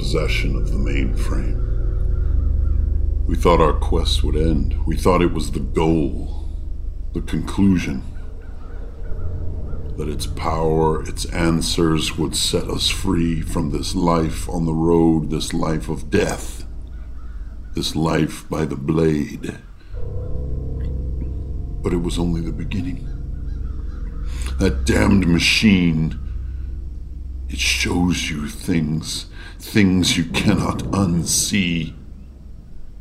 possession of the mainframe, we thought our quest would end. We thought it was the goal, the conclusion. That its power, its answers would set us free from this life on the road, this life of death, this life by the blade. But it was only the beginning. That damned machine it shows you things, things you cannot unsee,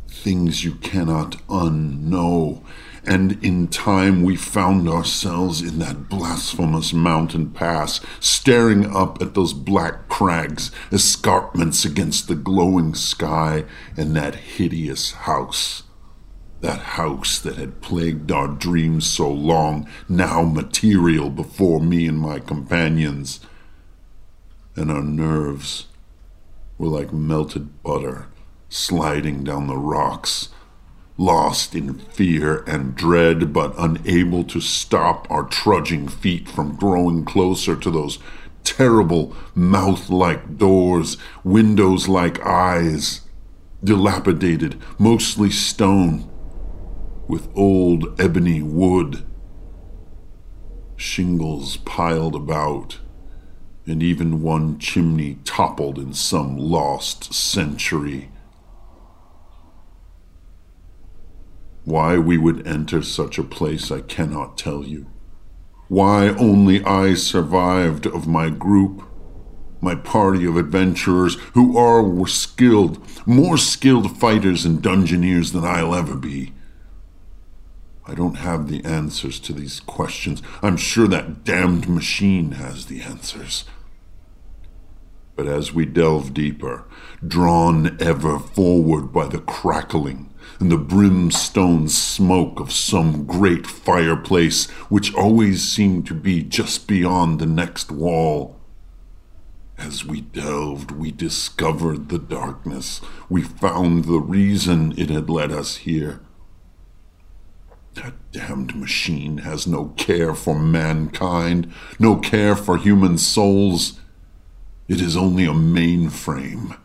things you cannot unknow. And in time, we found ourselves in that blasphemous mountain pass, staring up at those black crags, escarpments against the glowing sky, and that hideous house. That house that had plagued our dreams so long, now material before me and my companions and our nerves were like melted butter sliding down the rocks, lost in fear and dread, but unable to stop our trudging feet from growing closer to those terrible mouth like doors, windows like eyes, dilapidated, mostly stone, with old ebony wood, shingles piled about and even one chimney toppled in some lost century. Why we would enter such a place, I cannot tell you. Why only I survived of my group, my party of adventurers who are were skilled, more skilled fighters and dungeoneers than I'll ever be. I don't have the answers to these questions. I'm sure that damned machine has the answers. But as we delve deeper, drawn ever forward by the crackling and the brimstone smoke of some great fireplace which always seemed to be just beyond the next wall, as we delved, we discovered the darkness. We found the reason it had led us here. That damned machine has no care for mankind, no care for human souls. It is only a mainframe,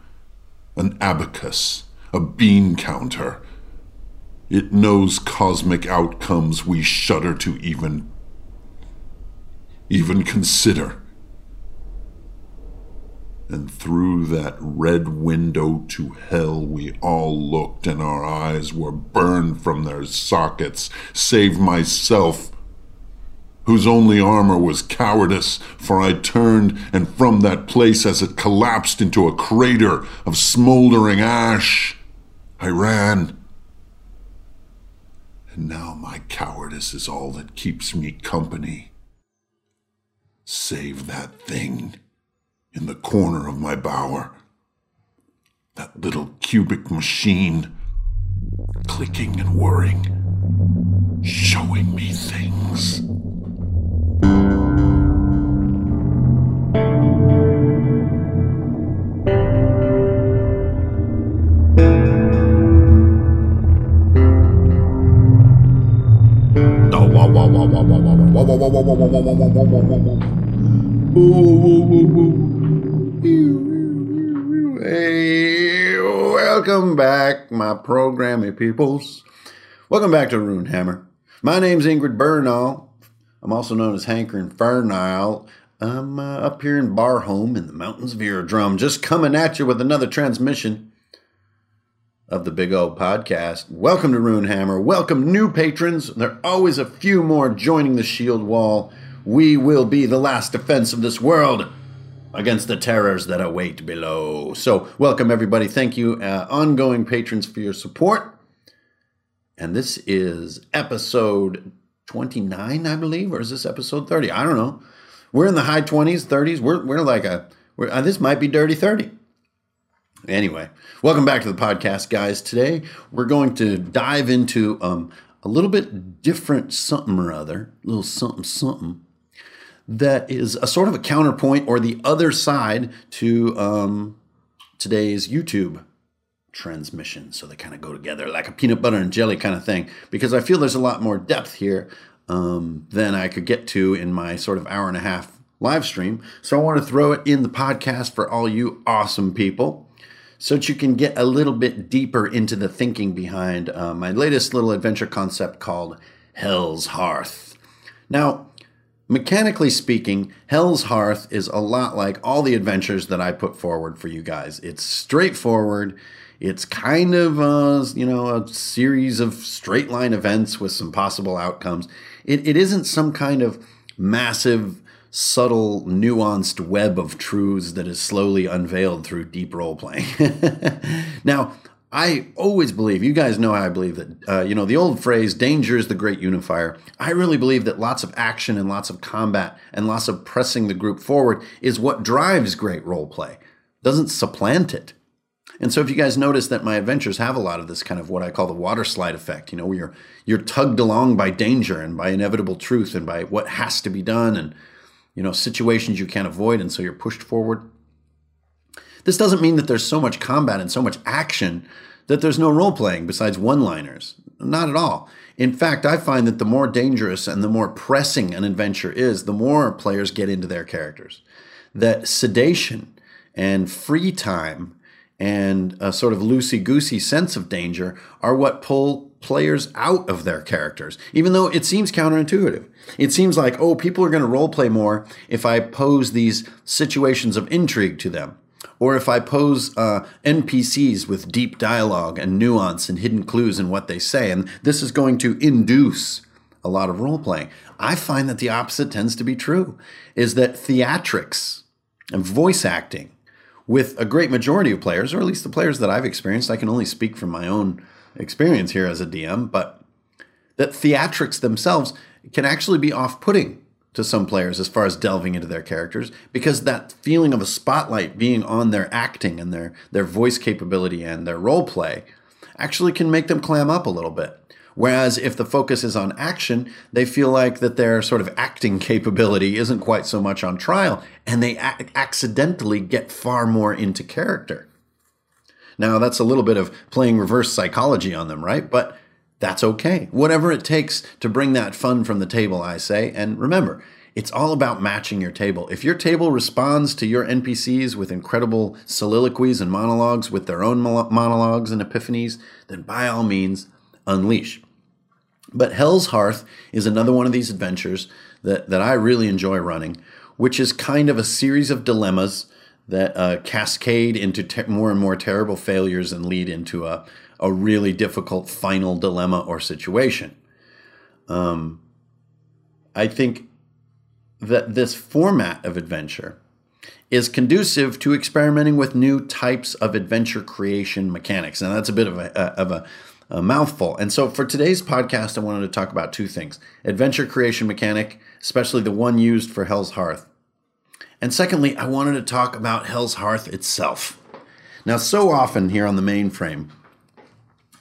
an abacus, a bean counter. It knows cosmic outcomes we shudder to even even consider. And through that red window to hell we all looked, and our eyes were burned from their sockets, save myself whose only armor was cowardice, for I turned, and from that place as it collapsed into a crater of smoldering ash, I ran. And now my cowardice is all that keeps me company. Save that thing in the corner of my bower. That little cubic machine, clicking and whirring, showing me things. Welcome back, my programmy peoples. Welcome back to Runehammer. My name's Ingrid Bernal. I'm also known as Hanker. Uh, I'm uh, up here in Barholm in the mountains of Eardrum, just coming at you with another transmission of the Big O podcast. Welcome to Runehammer. Welcome, new patrons. There are always a few more joining the shield wall. We will be the last defense of this world against the terrors that await below. So, welcome, everybody. Thank you, uh, ongoing patrons, for your support. And this is episode 29, I believe, or is this episode 30? I don't know. We're in the high 20s, 30s. We're, we're like a, we're, uh, this might be dirty 30. Anyway, welcome back to the podcast, guys. Today we're going to dive into um, a little bit different something or other, a little something something that is a sort of a counterpoint or the other side to um, today's YouTube transmission. So they kind of go together like a peanut butter and jelly kind of thing because I feel there's a lot more depth here um, than I could get to in my sort of hour and a half live stream. So I want to throw it in the podcast for all you awesome people so that you can get a little bit deeper into the thinking behind uh, my latest little adventure concept called Hell's Hearth. Now, mechanically speaking, Hell's Hearth is a lot like all the adventures that I put forward for you guys. It's straightforward. It's kind of a, you know a series of straight line events with some possible outcomes. It, it isn't some kind of massive, subtle, nuanced web of truths that is slowly unveiled through deep role playing. now, I always believe, you guys know how I believe that, uh, you know, the old phrase, danger is the great unifier. I really believe that lots of action and lots of combat and lots of pressing the group forward is what drives great role play, doesn't supplant it. And so if you guys notice that my adventures have a lot of this kind of what I call the water slide effect, you know, where you're you're tugged along by danger and by inevitable truth and by what has to be done and you know, situations you can't avoid and so you're pushed forward. This doesn't mean that there's so much combat and so much action that there's no role playing besides one liners. Not at all. In fact, I find that the more dangerous and the more pressing an adventure is, the more players get into their characters. That sedation and free time and a sort of loosey goosey sense of danger are what pull players out of their characters, even though it seems counterintuitive. It seems like, oh, people are going to role play more if I pose these situations of intrigue to them or if I pose uh, NPCs with deep dialogue and nuance and hidden clues in what they say, and this is going to induce a lot of role playing. I find that the opposite tends to be true, is that theatrics and voice acting with a great majority of players, or at least the players that I've experienced, I can only speak from my own experience here as a DM, but that theatrics themselves can actually be off putting to some players as far as delving into their characters because that feeling of a spotlight being on their acting and their their voice capability and their role play actually can make them clam up a little bit. Whereas if the focus is on action they feel like that their sort of acting capability isn't quite so much on trial and they accidentally get far more into character now that's a little bit of playing reverse psychology on them right but that's okay. Whatever it takes to bring that fun from the table, I say. And remember, it's all about matching your table. If your table responds to your NPCs with incredible soliloquies and monologues with their own monologues and epiphanies, then by all means, unleash. But Hell's Hearth is another one of these adventures that, that I really enjoy running, which is kind of a series of dilemmas that uh, cascade into more and more terrible failures and lead into a, a really difficult final dilemma or situation. Um, I think that this format of adventure is conducive to experimenting with new types of adventure creation mechanics. And that's a bit of a, of a, a mouthful. And so for today's podcast, I wanted to talk about two things adventure creation mechanic, especially the one used for Hell's Hearth. And secondly, I wanted to talk about Hell's Hearth itself. Now, so often here on the mainframe,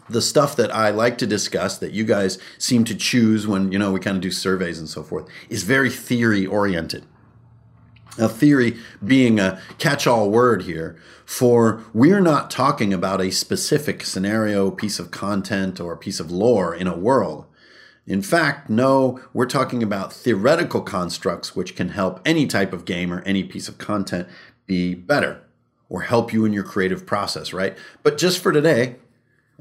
the stuff that I like to discuss that you guys seem to choose when you know we kind of do surveys and so forth is very theory oriented. Now, theory being a catch all word here for we're not talking about a specific scenario, piece of content, or piece of lore in a world. In fact, no, we're talking about theoretical constructs which can help any type of game or any piece of content be better or help you in your creative process, right? But just for today,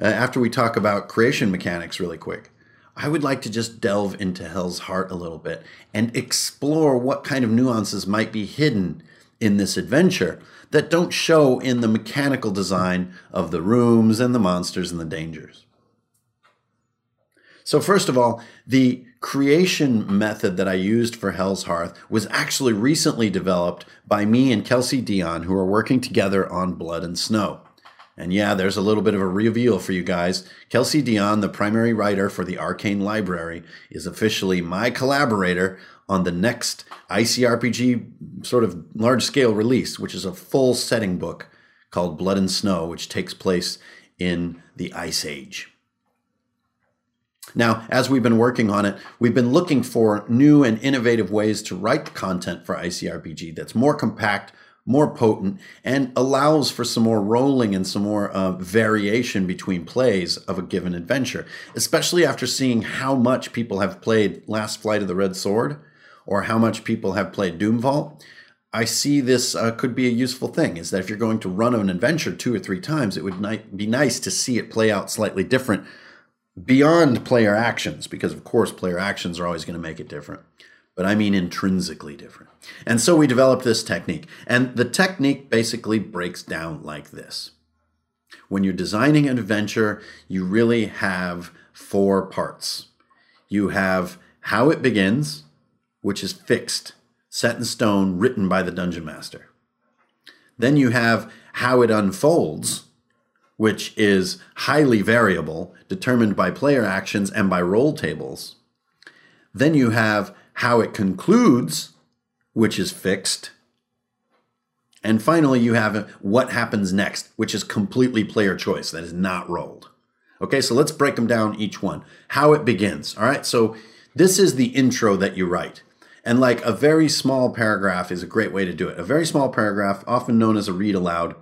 uh, after we talk about creation mechanics really quick, I would like to just delve into Hell's Hearth a little bit and explore what kind of nuances might be hidden in this adventure that don't show in the mechanical design of the rooms and the monsters and the dangers. So, first of all, the creation method that I used for Hell's Hearth was actually recently developed by me and Kelsey Dionne, who are working together on Blood and Snow. And yeah, there's a little bit of a reveal for you guys. Kelsey Dionne, the primary writer for the Arcane Library, is officially my collaborator on the next ICRPG sort of large scale release, which is a full setting book called Blood and Snow, which takes place in the Ice Age. Now, as we've been working on it, we've been looking for new and innovative ways to write content for ICRPG that's more compact, more potent, and allows for some more rolling and some more uh, variation between plays of a given adventure, especially after seeing how much people have played Last Flight of the Red Sword or how much people have played Doom Vault. I see this uh, could be a useful thing is that if you're going to run an adventure two or three times, it would ni- be nice to see it play out slightly different beyond player actions, because of course player actions are always going to make it different. But I mean intrinsically different. And so we developed this technique. And the technique basically breaks down like this. When you're designing an adventure, you really have four parts. You have how it begins, which is fixed, set in stone, written by the dungeon master. Then you have how it unfolds, which is highly variable, determined by player actions and by roll tables. Then you have how it concludes, which is fixed. And finally, you have what happens next, which is completely player choice, that is not rolled. Okay, so let's break them down each one. How it begins. All right, so this is the intro that you write. And like a very small paragraph is a great way to do it. A very small paragraph, often known as a read aloud,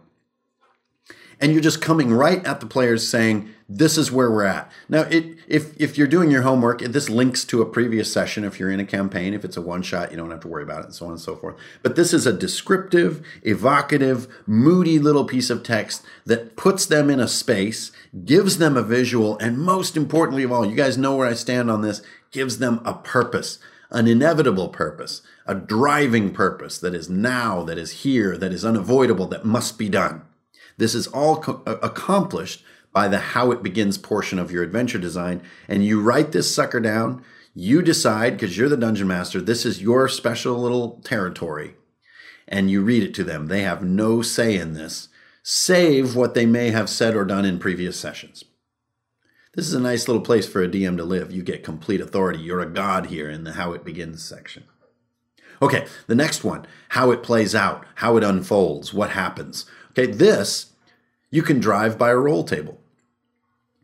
and you're just coming right at the players saying this is where we're at. Now it, if if you're doing your homework this links to a previous session if you're in a campaign if it's a one shot you don't have to worry about it and so on and so forth. But this is a descriptive evocative moody little piece of text that puts them in a space gives them a visual and most importantly of all you guys know where i stand on this gives them a purpose an inevitable purpose a driving purpose that is now that is here that is unavoidable that must be done this is all co- uh, accomplished by the how it begins portion of your adventure design. And you write this sucker down. You decide, because you're the dungeon master, this is your special little territory. And you read it to them. They have no say in this, save what they may have said or done in previous sessions. This is a nice little place for a DM to live. You get complete authority. You're a god here in the how it begins section. Okay, the next one how it plays out, how it unfolds, what happens. Okay, this you can drive by a roll table.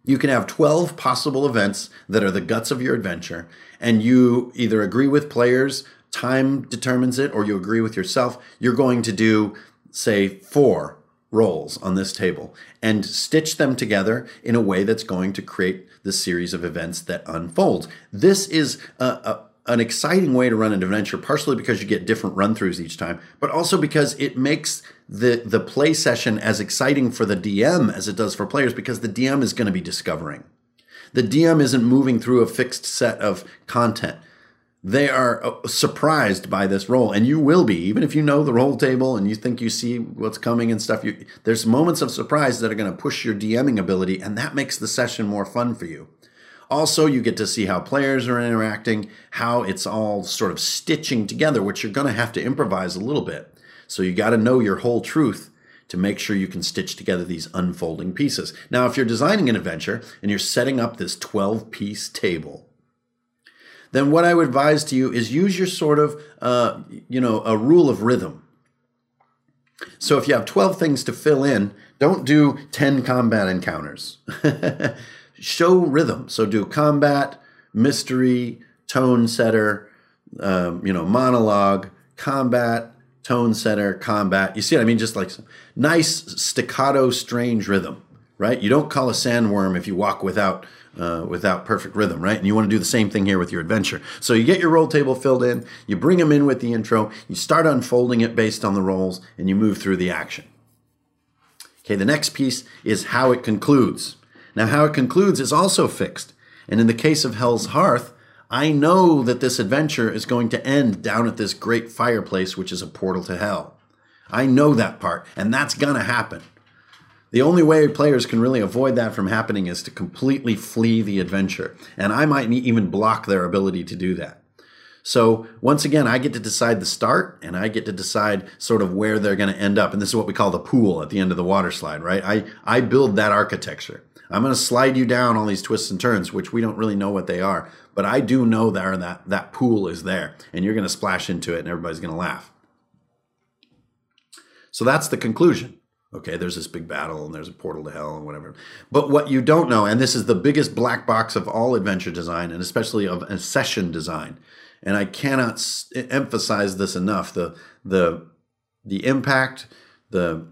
You can have 12 possible events that are the guts of your adventure, and you either agree with players, time determines it, or you agree with yourself. You're going to do, say, four rolls on this table and stitch them together in a way that's going to create the series of events that unfolds. This is a, a an exciting way to run an adventure, partially because you get different run throughs each time, but also because it makes the the play session as exciting for the DM as it does for players because the DM is going to be discovering. The DM isn't moving through a fixed set of content. They are uh, surprised by this role, and you will be, even if you know the roll table and you think you see what's coming and stuff. You, there's moments of surprise that are going to push your DMing ability, and that makes the session more fun for you. Also, you get to see how players are interacting, how it's all sort of stitching together, which you're going to have to improvise a little bit. So you got to know your whole truth to make sure you can stitch together these unfolding pieces. Now, if you're designing an adventure and you're setting up this 12 piece table, then what I would advise to you is use your sort of, uh, you know, a rule of rhythm. So if you have 12 things to fill in, don't do 10 combat encounters. show rhythm. So do combat, mystery, tone setter, um, you know, monologue, combat, tone setter, combat. You see what I mean? Just like nice staccato, strange rhythm, right? You don't call a sandworm if you walk without uh, without perfect rhythm, right? And you want to do the same thing here with your adventure. So you get your roll table filled in, you bring them in with the intro, you start unfolding it based on the rolls, and you move through the action. Okay, the next piece is how it concludes. Now, how it concludes is also fixed. And in the case of Hell's Hearth, I know that this adventure is going to end down at this great fireplace, which is a portal to hell. I know that part, and that's gonna happen. The only way players can really avoid that from happening is to completely flee the adventure. And I might even block their ability to do that. So once again, I get to decide the start and I get to decide sort of where they're going to end up. And this is what we call the pool at the end of the water slide, right? I, I build that architecture. I'm going to slide you down all these twists and turns, which we don't really know what they are, but I do know there that that pool is there and you're going to splash into it and everybody's going to laugh. So that's the conclusion. Okay, there's this big battle and there's a portal to hell and whatever. But what you don't know, and this is the biggest black box of all adventure design and especially of session design, and I cannot emphasize this enough, the the the impact, the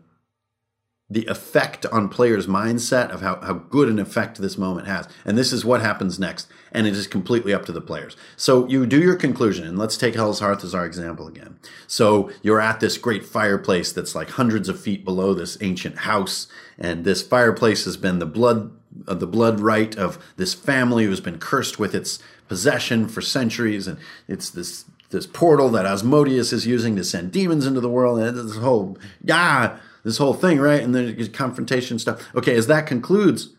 the effect on players' mindset of how, how good an effect this moment has. And this is what happens next. And it is completely up to the players. So you do your conclusion, and let's take Hell's Hearth as our example again. So you're at this great fireplace that's like hundreds of feet below this ancient house, and this fireplace has been the blood uh, the blood right of this family who's been cursed with its possession for centuries, and it's this this portal that Asmodeus is using to send demons into the world, and this whole yeah this whole thing, right? And then confrontation stuff. Okay, as that concludes,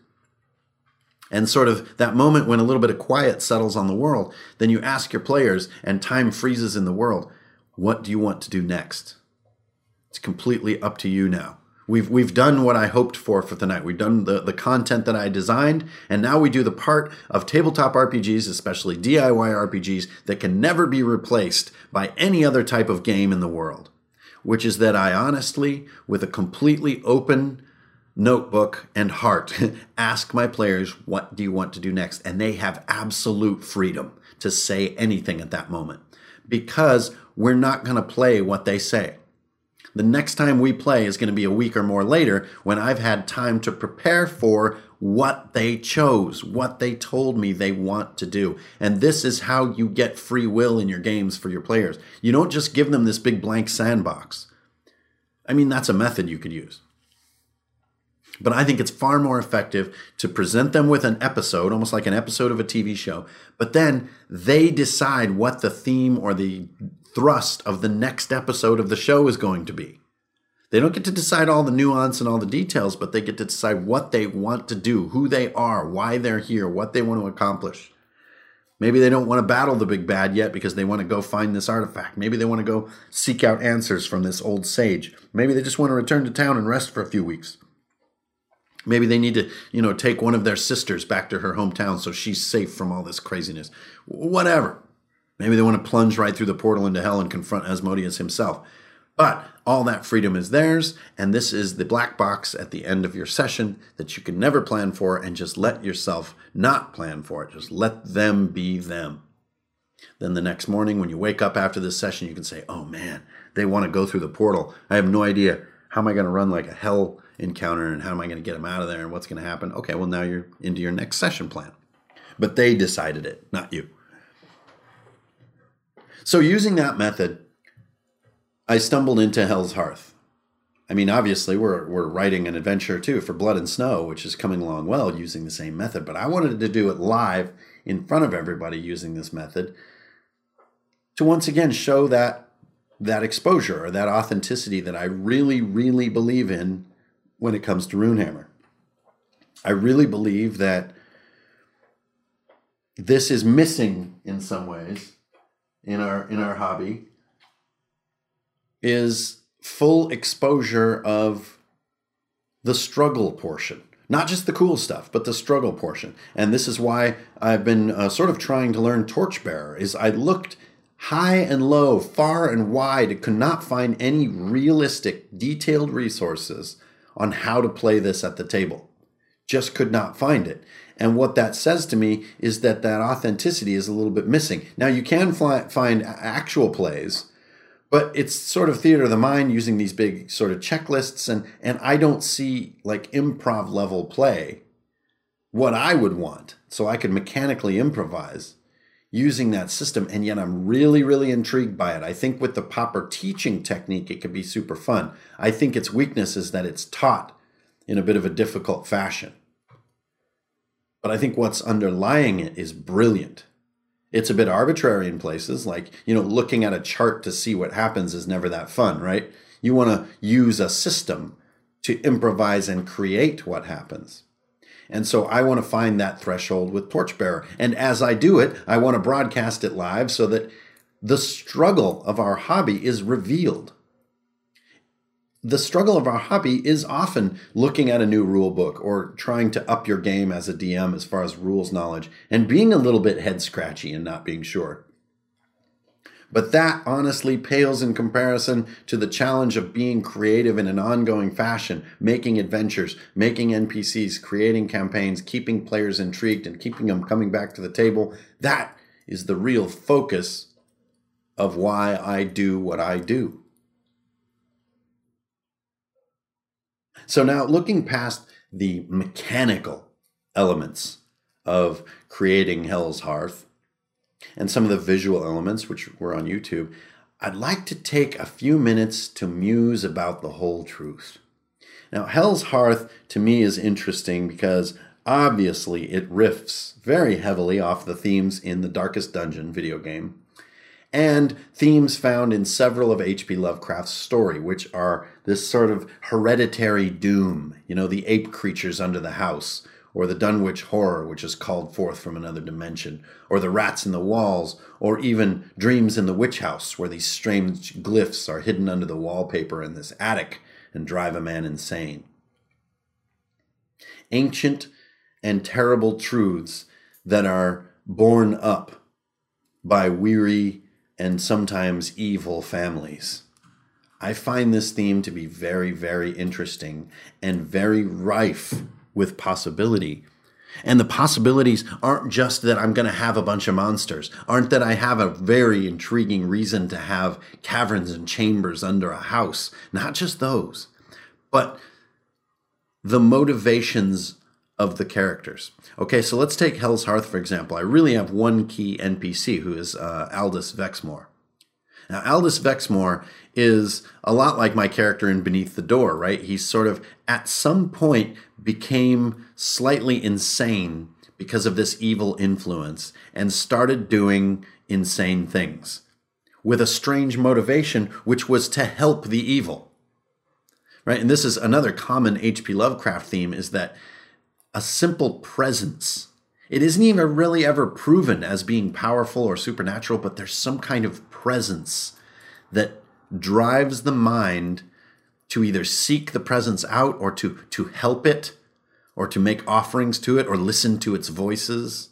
and sort of that moment when a little bit of quiet settles on the world, then you ask your players, and time freezes in the world. What do you want to do next? It's completely up to you now. We've we've done what I hoped for for tonight. We've done the, the content that I designed, and now we do the part of tabletop RPGs, especially DIY RPGs, that can never be replaced by any other type of game in the world which is that I honestly, with a completely open notebook and heart, ask my players, what do you want to do next? And they have absolute freedom to say anything at that moment because we're not going to play what they say. The next time we play is going to be a week or more later when I've had time to prepare for what they chose, what they told me they want to do. And this is how you get free will in your games for your players. You don't just give them this big blank sandbox. I mean, that's a method you could use. But I think it's far more effective to present them with an episode, almost like an episode of a TV show, but then they decide what the theme or the thrust of the next episode of the show is going to be. They don't get to decide all the nuance and all the details, but they get to decide what they want to do, who they are, why they're here, what they want to accomplish. Maybe they don't want to battle the big bad yet because they want to go find this artifact. Maybe they want to go seek out answers from this old sage. Maybe they just want to return to town and rest for a few weeks. Maybe they need to, you know, take one of their sisters back to her hometown so she's safe from all this craziness. Whatever. Maybe they want to plunge right through the portal into hell and confront Asmodeus himself. But all that freedom is theirs, and this is the black box at the end of your session that you can never plan for, and just let yourself not plan for it. Just let them be them. Then the next morning, when you wake up after this session, you can say, Oh man, they want to go through the portal. I have no idea. How am I going to run like a hell encounter, and how am I going to get them out of there, and what's going to happen? Okay, well, now you're into your next session plan. But they decided it, not you. So, using that method, I stumbled into Hell's Hearth. I mean, obviously, we're, we're writing an adventure too for Blood and Snow, which is coming along well using the same method, but I wanted to do it live in front of everybody using this method to once again show that that exposure or that authenticity that I really, really believe in when it comes to Runehammer. I really believe that this is missing in some ways in our in our hobby is full exposure of the struggle portion. Not just the cool stuff, but the struggle portion. And this is why I've been uh, sort of trying to learn Torchbearer is I looked high and low, far and wide, could not find any realistic, detailed resources on how to play this at the table. Just could not find it. And what that says to me is that that authenticity is a little bit missing. Now, you can fly, find actual plays but it's sort of theater of the mind using these big sort of checklists and and I don't see like improv level play what I would want so I could mechanically improvise using that system and yet I'm really really intrigued by it. I think with the Popper teaching technique it could be super fun. I think its weakness is that it's taught in a bit of a difficult fashion. But I think what's underlying it is brilliant. It's a bit arbitrary in places, like, you know, looking at a chart to see what happens is never that fun, right? You want to use a system to improvise and create what happens. And so I want to find that threshold with Torchbearer. And as I do it, I want to broadcast it live so that the struggle of our hobby is revealed. The struggle of our hobby is often looking at a new rule book or trying to up your game as a DM as far as rules knowledge and being a little bit head scratchy and not being sure. But that honestly pales in comparison to the challenge of being creative in an ongoing fashion, making adventures, making NPCs, creating campaigns, keeping players intrigued, and keeping them coming back to the table. That is the real focus of why I do what I do. So now, looking past the mechanical elements of creating Hell's Hearth and some of the visual elements, which were on YouTube, I'd like to take a few minutes to muse about the whole truth. Now, Hell's Hearth to me is interesting because obviously it riffs very heavily off the themes in the Darkest Dungeon video game and themes found in several of H.P. Lovecraft's story, which are this sort of hereditary doom, you know, the ape creatures under the house, or the Dunwich horror, which is called forth from another dimension, or the rats in the walls, or even dreams in the witch house, where these strange glyphs are hidden under the wallpaper in this attic and drive a man insane. Ancient and terrible truths that are borne up by weary and sometimes evil families. I find this theme to be very, very interesting and very rife with possibility. And the possibilities aren't just that I'm going to have a bunch of monsters, aren't that I have a very intriguing reason to have caverns and chambers under a house. Not just those, but the motivations of the characters. Okay, so let's take Hell's Hearth for example. I really have one key NPC who is uh, Aldous Vexmore. Now, Aldous Vexmore is a lot like my character in Beneath the Door, right? He sort of, at some point, became slightly insane because of this evil influence and started doing insane things with a strange motivation, which was to help the evil. Right? And this is another common H.P. Lovecraft theme is that a simple presence. It isn't even really ever proven as being powerful or supernatural, but there's some kind of presence that drives the mind to either seek the presence out or to, to help it or to make offerings to it or listen to its voices.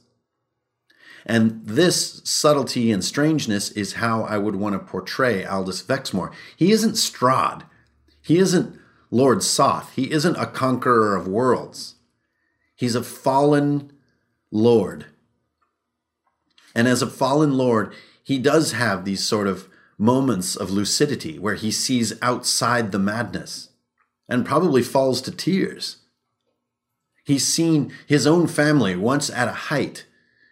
And this subtlety and strangeness is how I would want to portray Aldous Vexmore. He isn't Strahd. He isn't Lord Soth. He isn't a conqueror of worlds. He's a fallen Lord. And as a fallen Lord, he does have these sort of moments of lucidity where he sees outside the madness and probably falls to tears. He's seen his own family once at a height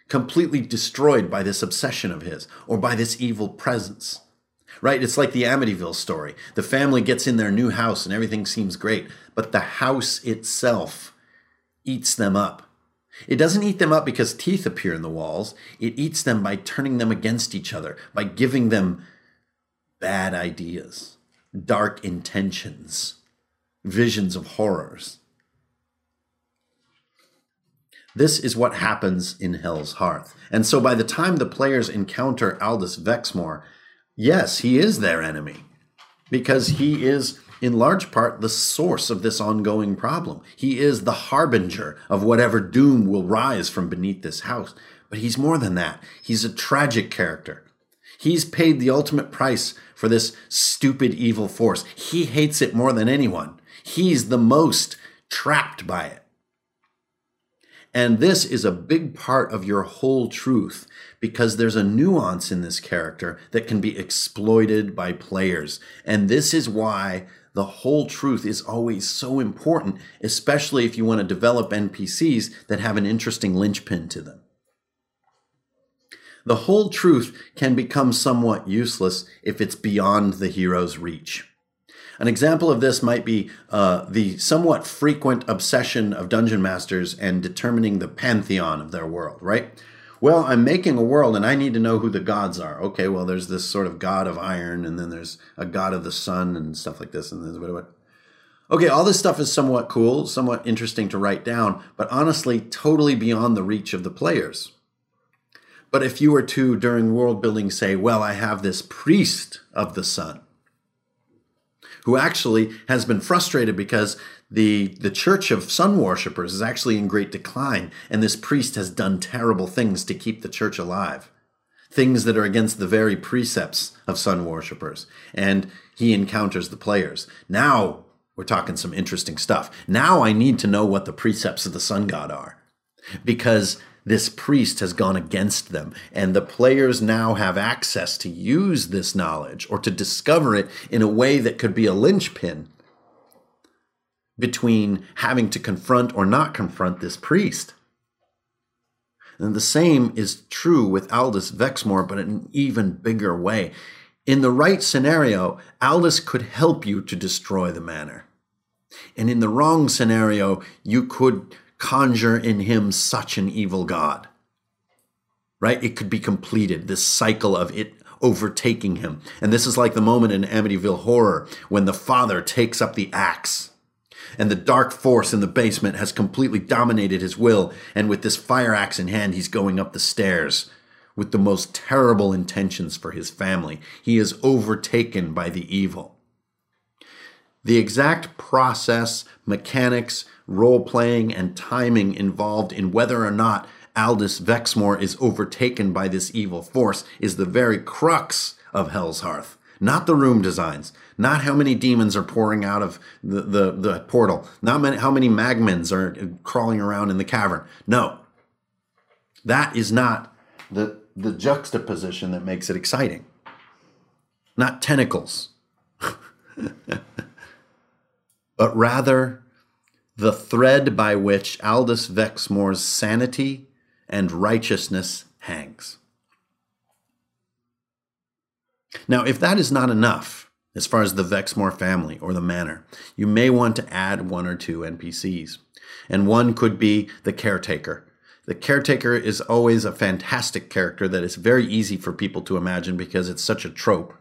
completely destroyed by this obsession of his or by this evil presence. Right? It's like the Amityville story. The family gets in their new house and everything seems great, but the house itself eats them up. It doesn't eat them up because teeth appear in the walls. It eats them by turning them against each other, by giving them bad ideas, dark intentions, visions of horrors. This is what happens in Hell's Hearth. And so by the time the players encounter Aldous Vexmore, yes, he is their enemy because he is in large part the source of this ongoing problem. He is the harbinger of whatever doom will rise from beneath this house. But he's more than that. He's a tragic character. He's paid the ultimate price for this stupid evil force. He hates it more than anyone. He's the most trapped by it. And this is a big part of your whole truth because there's a nuance in this character that can be exploited by players. And this is why the whole truth is always so important, especially if you want to develop NPCs that have an interesting linchpin to them. The whole truth can become somewhat useless if it's beyond the hero's reach. An example of this might be uh, the somewhat frequent obsession of dungeon masters and determining the pantheon of their world, right? Well, I'm making a world and I need to know who the gods are. Okay, well, there's this sort of god of iron, and then there's a god of the sun and stuff like this, and. Okay, all this stuff is somewhat cool, somewhat interesting to write down, but honestly, totally beyond the reach of the players. But if you were to, during world building, say, well, I have this priest of the sun, who actually has been frustrated because the, the church of sun worshippers is actually in great decline, and this priest has done terrible things to keep the church alive. Things that are against the very precepts of sun worshippers. And he encounters the players. Now we're talking some interesting stuff. Now I need to know what the precepts of the sun god are. Because this priest has gone against them, and the players now have access to use this knowledge or to discover it in a way that could be a linchpin between having to confront or not confront this priest. And the same is true with Aldous Vexmore, but in an even bigger way. In the right scenario, Aldous could help you to destroy the manor. And in the wrong scenario, you could conjure in him such an evil God. Right? It could be completed, this cycle of it overtaking him. And this is like the moment in Amityville Horror when the father takes up the axe and the dark force in the basement has completely dominated his will. And with this fire axe in hand, he's going up the stairs with the most terrible intentions for his family. He is overtaken by the evil. The exact process, mechanics, role playing, and timing involved in whether or not Aldous Vexmore is overtaken by this evil force is the very crux of Hell's Hearth. Not the room designs, not how many demons are pouring out of the, the, the portal, not many, how many magmans are crawling around in the cavern. No, that is not the, the juxtaposition that makes it exciting. Not tentacles, but rather the thread by which Aldous Vexmore's sanity and righteousness hangs. Now, if that is not enough, as far as the Vexmore family or the manor, you may want to add one or two NPCs. And one could be the caretaker. The caretaker is always a fantastic character that is very easy for people to imagine because it's such a trope,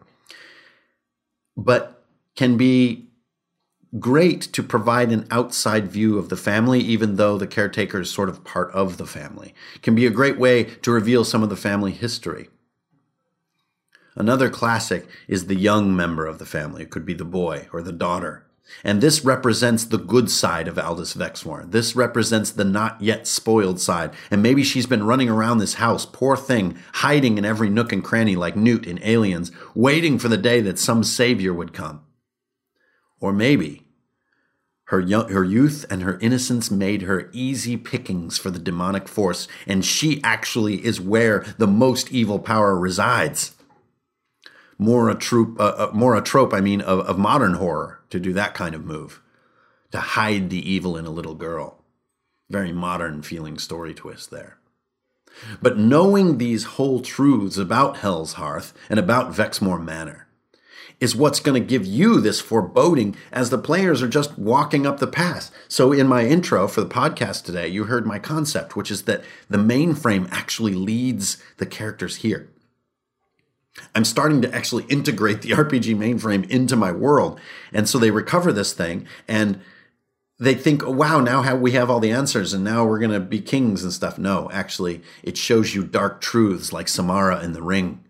but can be great to provide an outside view of the family, even though the caretaker is sort of part of the family. Can be a great way to reveal some of the family history. Another classic is the young member of the family. It could be the boy or the daughter. And this represents the good side of Aldous Vexmore. This represents the not yet spoiled side. And maybe she's been running around this house, poor thing, hiding in every nook and cranny like Newt in Aliens, waiting for the day that some savior would come. Or maybe her, young, her youth and her innocence made her easy pickings for the demonic force, and she actually is where the most evil power resides. More a trope, uh, uh, more a trope, I mean, of, of modern horror to do that kind of move, to hide the evil in a little girl. Very modern feeling story twist there. But knowing these whole truths about Hell's Hearth and about Vexmore Manor is what's going to give you this foreboding as the players are just walking up the path. So, in my intro for the podcast today, you heard my concept, which is that the mainframe actually leads the characters here. I'm starting to actually integrate the RPG mainframe into my world. And so they recover this thing and they think, oh, wow, now we have all the answers and now we're going to be kings and stuff. No, actually, it shows you dark truths like Samara in the ring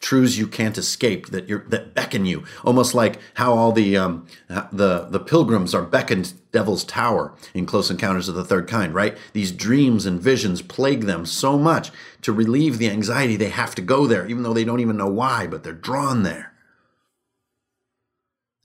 truths you can't escape that you that beckon you almost like how all the um, the the pilgrims are beckoned devil's tower in close encounters of the third kind right these dreams and visions plague them so much to relieve the anxiety they have to go there even though they don't even know why but they're drawn there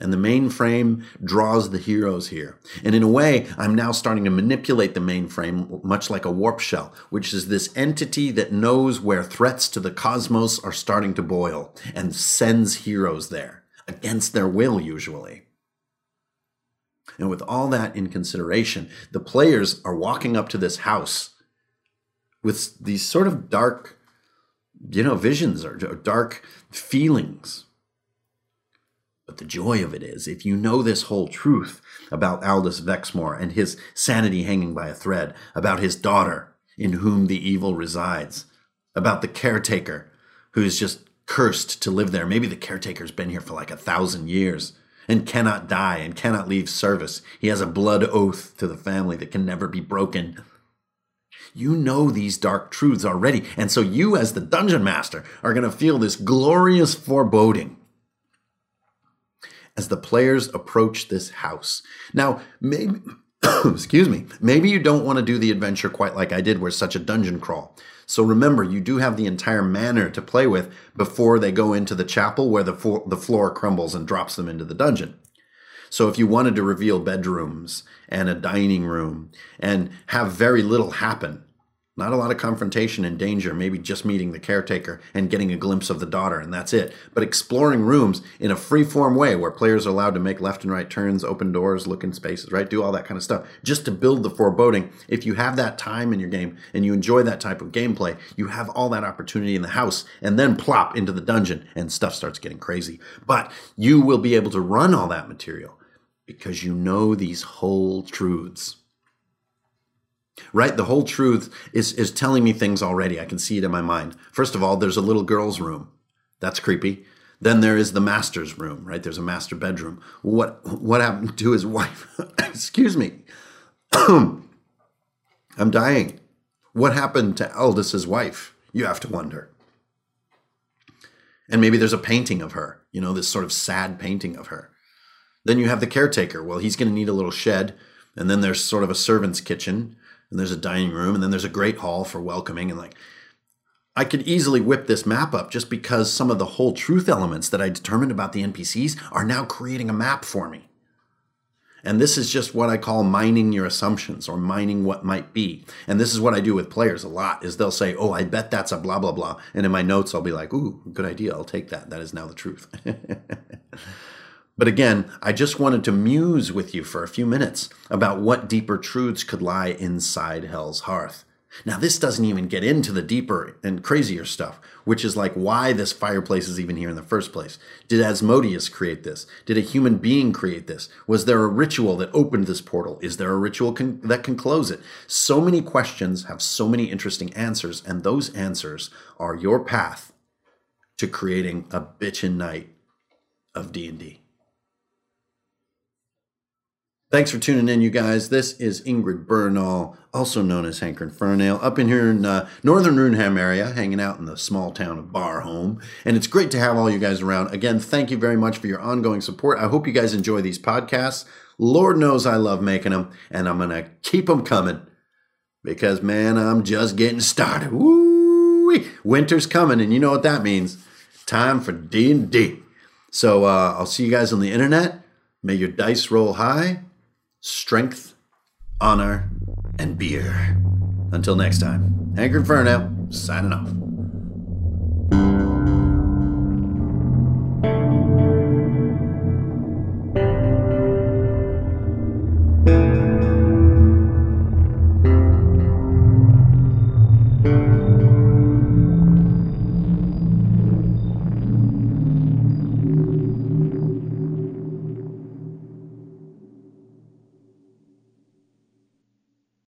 and the mainframe draws the heroes here. And in a way, I'm now starting to manipulate the mainframe much like a warp shell, which is this entity that knows where threats to the cosmos are starting to boil and sends heroes there, against their will usually. And with all that in consideration, the players are walking up to this house with these sort of dark, you know, visions or dark feelings But the joy of it is, if you know this whole truth about Aldous Vexmore and his sanity hanging by a thread, about his daughter in whom the evil resides, about the caretaker who is just cursed to live there. Maybe the caretaker's been here for like a thousand years and cannot die and cannot leave service. He has a blood oath to the family that can never be broken. You know these dark truths already. And so you, as the dungeon master, are going to feel this glorious foreboding as the players approach this house. Now, maybe, excuse me, maybe you don't want to do the adventure quite like I did, where such a dungeon crawl. So remember, you do have the entire manor to play with before they go into the chapel where the, fo- the floor crumbles and drops them into the dungeon. So if you wanted to reveal bedrooms and a dining room and have very little happen, not a lot of confrontation and danger, maybe just meeting the caretaker and getting a glimpse of the daughter, and that's it. But exploring rooms in a free form way where players are allowed to make left and right turns, open doors, look in spaces, right? Do all that kind of stuff just to build the foreboding. If you have that time in your game and you enjoy that type of gameplay, you have all that opportunity in the house and then plop into the dungeon and stuff starts getting crazy. But you will be able to run all that material because you know these whole truths right? The whole truth is is telling me things already. I can see it in my mind. First of all there's a little girl's room. That's creepy. Then there is the master's room right? There's a master bedroom. What what happened to his wife? Excuse me. I'm dying. What happened to aldis's wife? You have to wonder. And maybe there's a painting of her you know this sort of sad painting of her. Then you have the caretaker. Well he's going to need a little shed and then there's sort of a servant's kitchen and there's a dining room, and then there's a great hall for welcoming. And like, I could easily whip this map up just because some of the whole truth elements that I determined about the NPCs are now creating a map for me. And this is just what I call mining your assumptions or mining what might be. And this is what I do with players a lot is they'll say, "Oh, I bet that's a blah blah blah." And in my notes I'll be like, "Ooh, good idea. I'll take that. That is now the truth." But again, I just wanted to muse with you for a few minutes about what deeper truths could lie inside Hell's Hearth. Now, this doesn't even get into the deeper and crazier stuff, which is like why this fireplace is even here in the first place. Did Asmodeus create this? Did a human being create this? Was there a ritual that opened this portal? Is there a ritual that can close it? So many questions have so many interesting answers, and those answers are your path to creating a bitchin' night of D&D. Thanks for tuning in, you guys. This is Ingrid Bernal, also known as Hank Inferno, up in here in uh, northern Runeham area, hanging out in the small town of Barhome. And it's great to have all you guys around. Again, thank you very much for your ongoing support. I hope you guys enjoy these podcasts. Lord knows I love making them, and I'm going to keep them coming because, man, I'm just getting started. Woo! Winter's coming, and you know what that means. Time for D&D. So uh, I'll see you guys on the internet. May your dice roll high strength, honor, and beer. Until next time, Hank Inferno, signing off.